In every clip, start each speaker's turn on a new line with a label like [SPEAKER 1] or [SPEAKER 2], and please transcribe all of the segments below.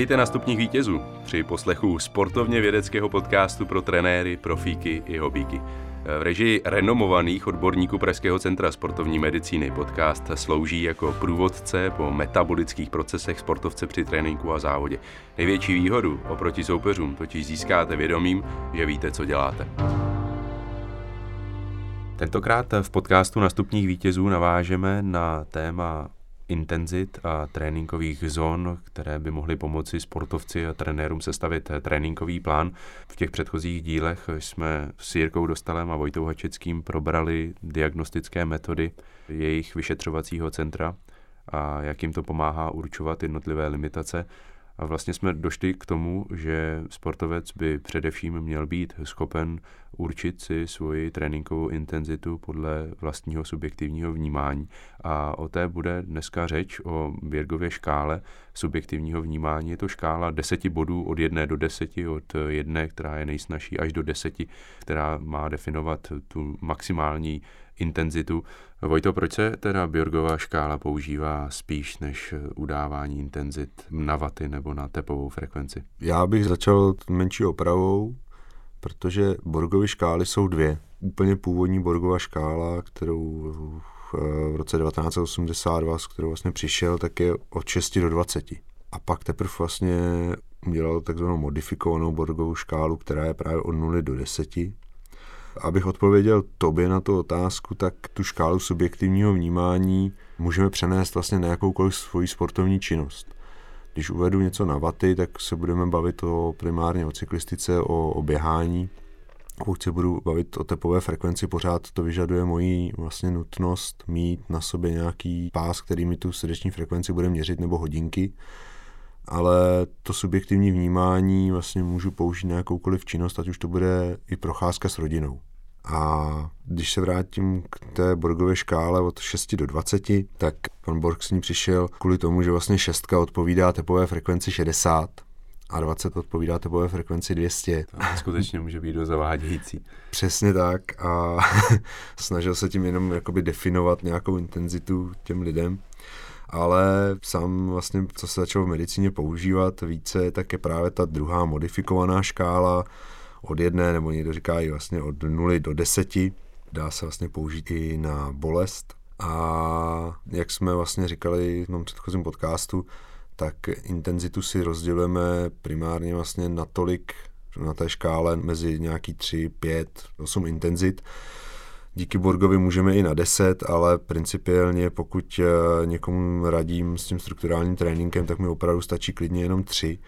[SPEAKER 1] Vítejte na stupních vítězů při poslechu sportovně vědeckého podcastu pro trenéry, profíky i hobíky. V režii renomovaných odborníků Pražského centra sportovní medicíny podcast slouží jako průvodce po metabolických procesech sportovce při tréninku a závodě. Největší výhodu oproti soupeřům totiž získáte vědomím, že víte, co děláte. Tentokrát v podcastu na stupních vítězů navážeme na téma intenzit a tréninkových zón, které by mohly pomoci sportovci a trenérům sestavit tréninkový plán. V těch předchozích dílech jsme s Jirkou Dostalem a Vojtou Hačeckým probrali diagnostické metody jejich vyšetřovacího centra a jak jim to pomáhá určovat jednotlivé limitace. A vlastně jsme došli k tomu, že sportovec by především měl být schopen určit si svoji tréninkovou intenzitu podle vlastního subjektivního vnímání. A o té bude dneska řeč, o Běrgově škále subjektivního vnímání. Je to škála deseti bodů od jedné do deseti, od jedné, která je nejsnažší, až do deseti, která má definovat tu maximální intenzitu. Vojto, proč se teda Bjorgová škála používá spíš než udávání intenzit na vaty nebo na tepovou frekvenci?
[SPEAKER 2] Já bych začal menší opravou, protože Borgovy škály jsou dvě. Úplně původní Borgova škála, kterou v roce 1982, s kterou vlastně přišel, tak je od 6 do 20. A pak teprve vlastně udělal takzvanou modifikovanou Borgovou škálu, která je právě od 0 do 10 Abych odpověděl tobě na tu otázku, tak tu škálu subjektivního vnímání můžeme přenést vlastně na jakoukoliv svoji sportovní činnost. Když uvedu něco na vaty, tak se budeme bavit o primárně o cyklistice, o, o běhání. Pokud se budu bavit o tepové frekvenci, pořád to vyžaduje moji vlastně nutnost mít na sobě nějaký pás, který mi tu srdeční frekvenci bude měřit, nebo hodinky ale to subjektivní vnímání vlastně můžu použít na jakoukoliv činnost, ať už to bude i procházka s rodinou. A když se vrátím k té Borgově škále od 6 do 20, tak pan Borg s ní přišel kvůli tomu, že vlastně šestka odpovídá tepové frekvenci 60 a 20 odpovídá tepové frekvenci 200.
[SPEAKER 1] To skutečně může být do zavádějící.
[SPEAKER 2] Přesně tak a snažil se tím jenom jakoby definovat nějakou intenzitu těm lidem ale sám vlastně, co se začal v medicíně používat více, tak je právě ta druhá modifikovaná škála od jedné, nebo někdo říká i vlastně od nuly do deseti. Dá se vlastně použít i na bolest. A jak jsme vlastně říkali v tom předchozím podcastu, tak intenzitu si rozdělujeme primárně vlastně na tolik na té škále mezi nějaký 3, 5, 8 intenzit Díky Borgovi můžeme i na 10, ale principiálně pokud eh, někomu radím s tím strukturálním tréninkem, tak mi opravdu stačí klidně jenom 3.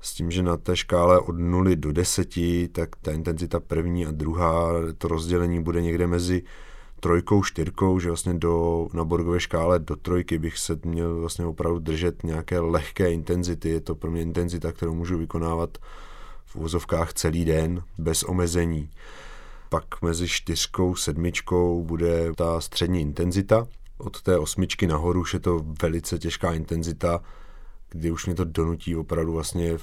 [SPEAKER 2] S tím, že na té škále od 0 do 10, tak ta intenzita první a druhá, to rozdělení bude někde mezi trojkou, čtyřkou, že vlastně do, na Borgové škále do trojky bych se měl vlastně opravdu držet nějaké lehké intenzity. Je to pro mě intenzita, kterou můžu vykonávat v uvozovkách celý den bez omezení pak mezi čtyřkou, sedmičkou bude ta střední intenzita. Od té osmičky nahoru už je to velice těžká intenzita, kdy už mě to donutí opravdu vlastně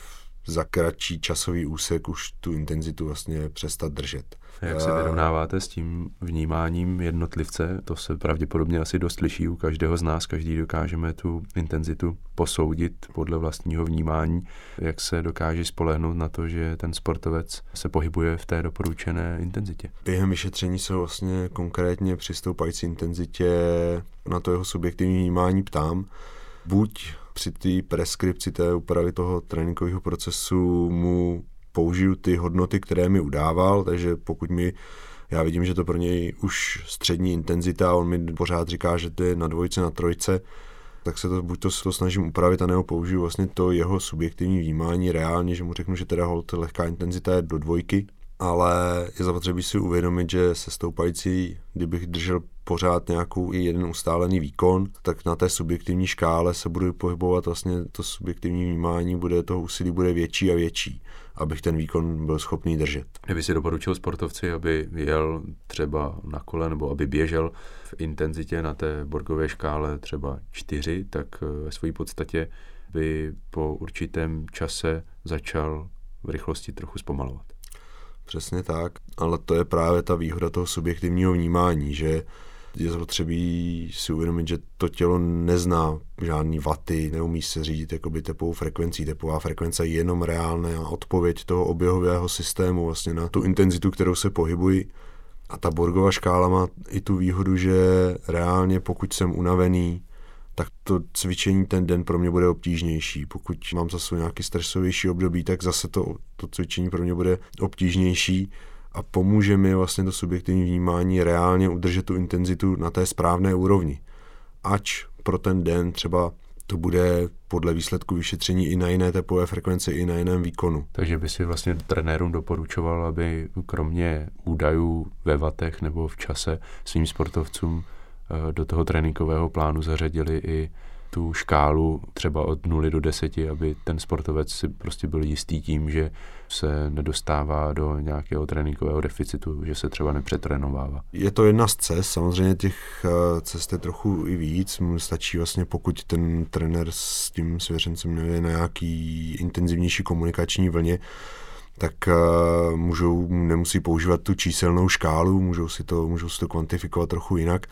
[SPEAKER 2] za kratší časový úsek už tu intenzitu vlastně přestat držet.
[SPEAKER 1] Jak se vyrovnáváte s tím vnímáním jednotlivce? To se pravděpodobně asi dost liší u každého z nás. Každý dokážeme tu intenzitu posoudit podle vlastního vnímání. Jak se dokáže spolehnout na to, že ten sportovec se pohybuje v té doporučené intenzitě?
[SPEAKER 2] Během vyšetření se vlastně konkrétně při stoupající intenzitě na to jeho subjektivní vnímání ptám. Buď při té preskripci té úpravy toho tréninkového procesu mu použiju ty hodnoty, které mi udával, takže pokud mi já vidím, že to pro něj už střední intenzita, on mi pořád říká, že to je na dvojce, na trojce, tak se to buď to, to snažím upravit, a nebo použiju vlastně to jeho subjektivní vnímání reálně, že mu řeknu, že teda hold lehká intenzita je do dvojky, ale je zapotřebí si uvědomit, že se stoupající, kdybych držel pořád nějakou i jeden ustálený výkon, tak na té subjektivní škále se budu pohybovat vlastně to subjektivní vnímání bude toho úsilí bude větší a větší, abych ten výkon byl schopný držet.
[SPEAKER 1] Kdyby si doporučil sportovci, aby jel třeba na kole nebo aby běžel v intenzitě na té borgové škále třeba 4, tak ve své podstatě by po určitém čase začal v rychlosti trochu zpomalovat.
[SPEAKER 2] Přesně tak, ale to je právě ta výhoda toho subjektivního vnímání, že je zapotřebí si uvědomit, že to tělo nezná žádný vaty, neumí se řídit jakoby tepovou frekvencí. Tepová frekvence je jenom reálná odpověď toho oběhového systému vlastně na tu intenzitu, kterou se pohybují. A ta Borgova škála má i tu výhodu, že reálně pokud jsem unavený, tak to cvičení ten den pro mě bude obtížnější. Pokud mám zase nějaký stresovější období, tak zase to, to cvičení pro mě bude obtížnější a pomůže mi vlastně to subjektivní vnímání reálně udržet tu intenzitu na té správné úrovni. Ač pro ten den třeba to bude podle výsledku vyšetření i na jiné tepové frekvenci, i na jiném výkonu.
[SPEAKER 1] Takže by si vlastně trenérům doporučoval, aby kromě údajů ve vatech nebo v čase svým sportovcům eh, do toho tréninkového plánu zařadili i tu škálu třeba od 0 do 10, aby ten sportovec si prostě byl jistý tím, že se nedostává do nějakého tréninkového deficitu, že se třeba nepřetrénovává.
[SPEAKER 2] Je to jedna z cest, samozřejmě těch eh, cest je trochu i víc, stačí vlastně pokud ten trenér s tím svěřencem je na nějaký intenzivnější komunikační vlně, tak uh, můžou, nemusí používat tu číselnou škálu, můžou si to, můžou si to kvantifikovat trochu jinak,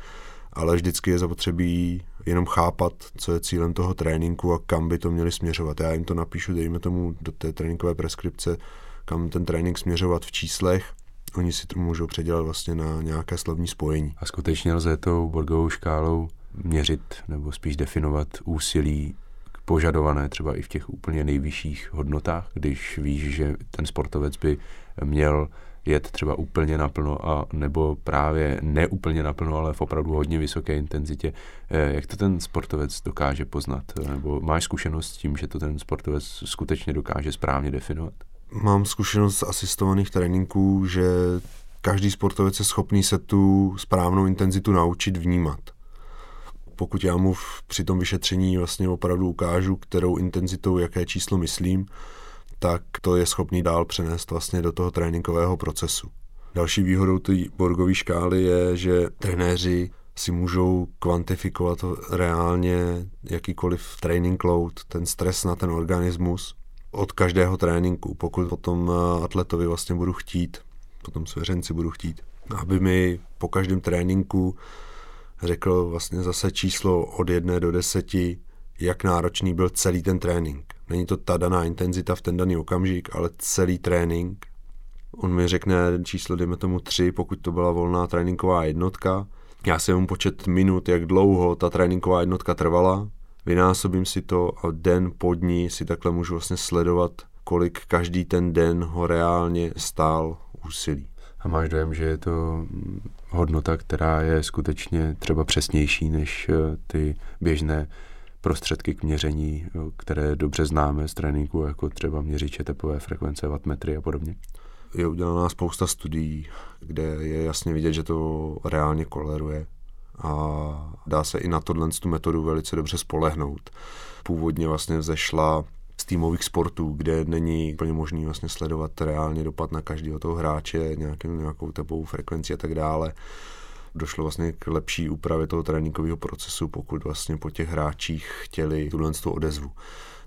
[SPEAKER 2] ale vždycky je zapotřebí jenom chápat, co je cílem toho tréninku a kam by to měli směřovat. Já jim to napíšu, dejme tomu do té tréninkové preskripce, kam ten trénink směřovat v číslech. Oni si to můžou předělat vlastně na nějaké slovní spojení.
[SPEAKER 1] A skutečně lze tou Borgovou škálou měřit nebo spíš definovat úsilí požadované třeba i v těch úplně nejvyšších hodnotách, když víš, že ten sportovec by měl jet třeba úplně naplno a nebo právě neúplně naplno, ale v opravdu hodně vysoké intenzitě. Eh, jak to ten sportovec dokáže poznat? Nebo máš zkušenost s tím, že to ten sportovec skutečně dokáže správně definovat?
[SPEAKER 2] Mám zkušenost z asistovaných tréninků, že každý sportovec je schopný se tu správnou intenzitu naučit vnímat. Pokud já mu při tom vyšetření vlastně opravdu ukážu, kterou intenzitou, jaké číslo myslím, tak to je schopný dál přenést vlastně do toho tréninkového procesu. Další výhodou té Borgové škály je, že trenéři si můžou kvantifikovat reálně jakýkoliv training load, ten stres na ten organismus od každého tréninku. Pokud potom atletovi vlastně budu chtít, potom svěřenci budu chtít, aby mi po každém tréninku řekl vlastně zase číslo od jedné do deseti, jak náročný byl celý ten trénink. Není to ta daná intenzita v ten daný okamžik, ale celý trénink. On mi řekne číslo, dejme tomu tři, pokud to byla volná tréninková jednotka. Já si mu počet minut, jak dlouho ta tréninková jednotka trvala, vynásobím si to a den po dní si takhle můžu vlastně sledovat, kolik každý ten den ho reálně stál úsilí.
[SPEAKER 1] A máš dojem, že je to hodnota, která je skutečně třeba přesnější než eh, ty běžné prostředky k měření, které dobře známe z tréninku, jako třeba měřiče tepové frekvence, wattmetry a podobně?
[SPEAKER 2] Je udělaná spousta studií, kde je jasně vidět, že to reálně koleruje a dá se i na tohle tu metodu velice dobře spolehnout. Původně vlastně vzešla z týmových sportů, kde není úplně možný vlastně sledovat reálně dopad na každého toho hráče, nějakou, nějakou tepovou frekvenci a tak dále došlo vlastně k lepší úpravě toho tréninkového procesu, pokud vlastně po těch hráčích chtěli tuhle tu odezvu.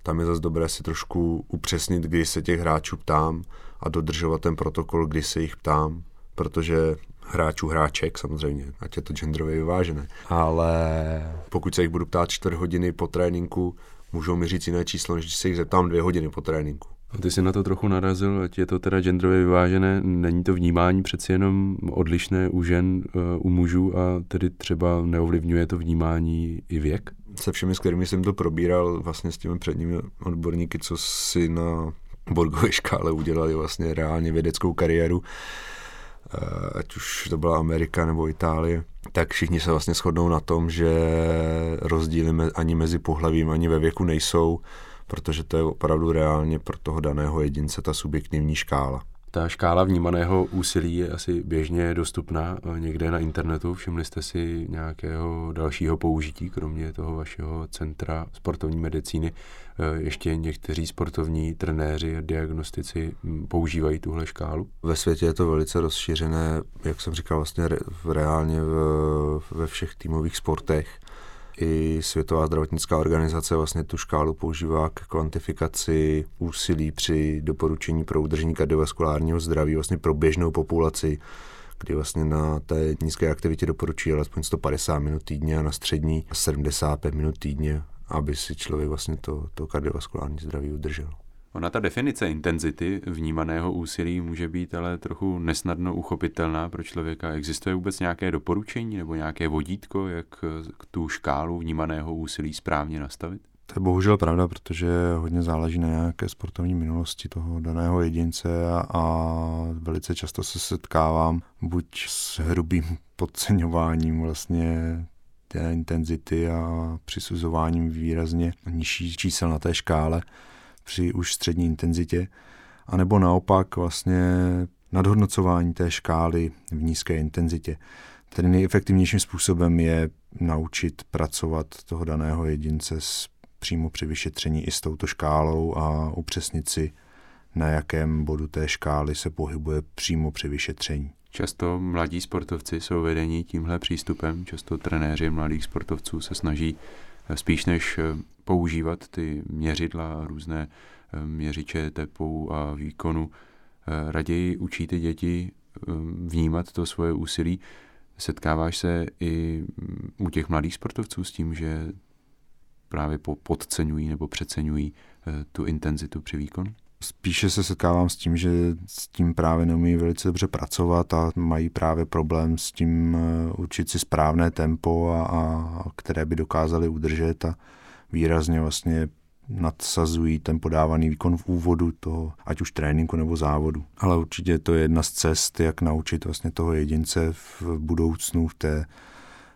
[SPEAKER 2] Tam je zase dobré si trošku upřesnit, kdy se těch hráčů ptám a dodržovat ten protokol, kdy se jich ptám, protože hráčů hráček samozřejmě, ať je to genderově vyvážené. Ale pokud se jich budu ptát čtvrt hodiny po tréninku, můžou mi říct jiné číslo, než když se jich zeptám dvě hodiny po tréninku.
[SPEAKER 1] Ty jsi na to trochu narazil, ať je to teda genderově vyvážené, není to vnímání přeci jenom odlišné u žen, eh, u mužů a tedy třeba neovlivňuje to vnímání i věk?
[SPEAKER 2] Se všemi, s kterými jsem to probíral, vlastně s těmi předními odborníky, co si na Borgové škále udělali vlastně reálně vědeckou kariéru, eh, ať už to byla Amerika nebo Itálie, tak všichni se vlastně shodnou na tom, že rozdíly ani mezi pohlavím, ani ve věku nejsou protože to je opravdu reálně pro toho daného jedince ta subjektivní škála.
[SPEAKER 1] Ta škála vnímaného úsilí je asi běžně dostupná eh, někde na internetu. Všimli jste si nějakého dalšího použití, kromě toho vašeho centra sportovní medicíny? Eh, ještě někteří sportovní trenéři a diagnostici hm, používají tuhle škálu?
[SPEAKER 2] Ve světě je to velice rozšířené, jak jsem říkal, vlastně reálně ve všech týmových sportech i Světová zdravotnická organizace vlastně tu škálu používá k kvantifikaci úsilí při doporučení pro udržení kardiovaskulárního zdraví vlastně pro běžnou populaci, kdy vlastně na té nízké aktivitě doporučují alespoň 150 minut týdně a na střední 75 minut týdně, aby si člověk vlastně to, to kardiovaskulární zdraví udržel.
[SPEAKER 1] Ona ta definice intenzity vnímaného úsilí může být ale trochu nesnadno uchopitelná pro člověka. Existuje vůbec nějaké doporučení nebo nějaké vodítko, jak tu škálu vnímaného úsilí správně nastavit?
[SPEAKER 3] To je bohužel pravda, protože hodně záleží na nějaké sportovní minulosti toho daného jedince a, a velice často se setkávám buď s hrubým podceňováním vlastně té intenzity a přisuzováním výrazně nižší čísel na té škále při už střední intenzitě, anebo naopak vlastně nadhodnocování té škály v nízké intenzitě. Tedy nejefektivnějším způsobem je naučit pracovat toho daného jedince s přímo při vyšetření i s touto škálou a upřesnit si, na jakém bodu té škály se pohybuje přímo při vyšetření.
[SPEAKER 1] Často mladí sportovci jsou vedení tímhle přístupem, často trenéři mladých sportovců se snaží spíš než eh, používat ty měřidla různé eh, měřiče tepu a výkonu, raději učí ty děti vnímat to svoje úsilí. Setkáváš se i mm, u těch mladých sportovců s tím, že právě podceňují nebo přeceňují eh, tu intenzitu při výkonu?
[SPEAKER 3] Spíše se setkávám s tím, že s tím právě neumí velice dobře pracovat a mají právě problém s tím eh, učit si správné tempo, a, a které by dokázali udržet a výrazně vlastně nadsazují ten podávaný výkon v úvodu toho, ať už tréninku nebo závodu. Ale určitě to je jedna z cest, jak naučit vlastně toho jedince v budoucnu v té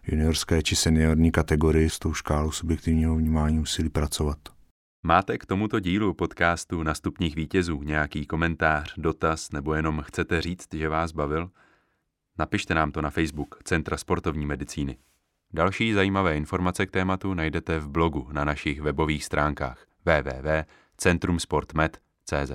[SPEAKER 3] juniorské či seniorní kategorii s tou škálou subjektivního vnímání úsilí pracovat.
[SPEAKER 1] Máte k tomuto dílu podcastu na stupních vítězů nějaký komentář, dotaz nebo jenom chcete říct, že vás bavil? Napište nám to na Facebook Centra sportovní medicíny. Další zajímavé informace k tématu najdete v blogu na našich webových stránkách www.centrumsportmed.cz.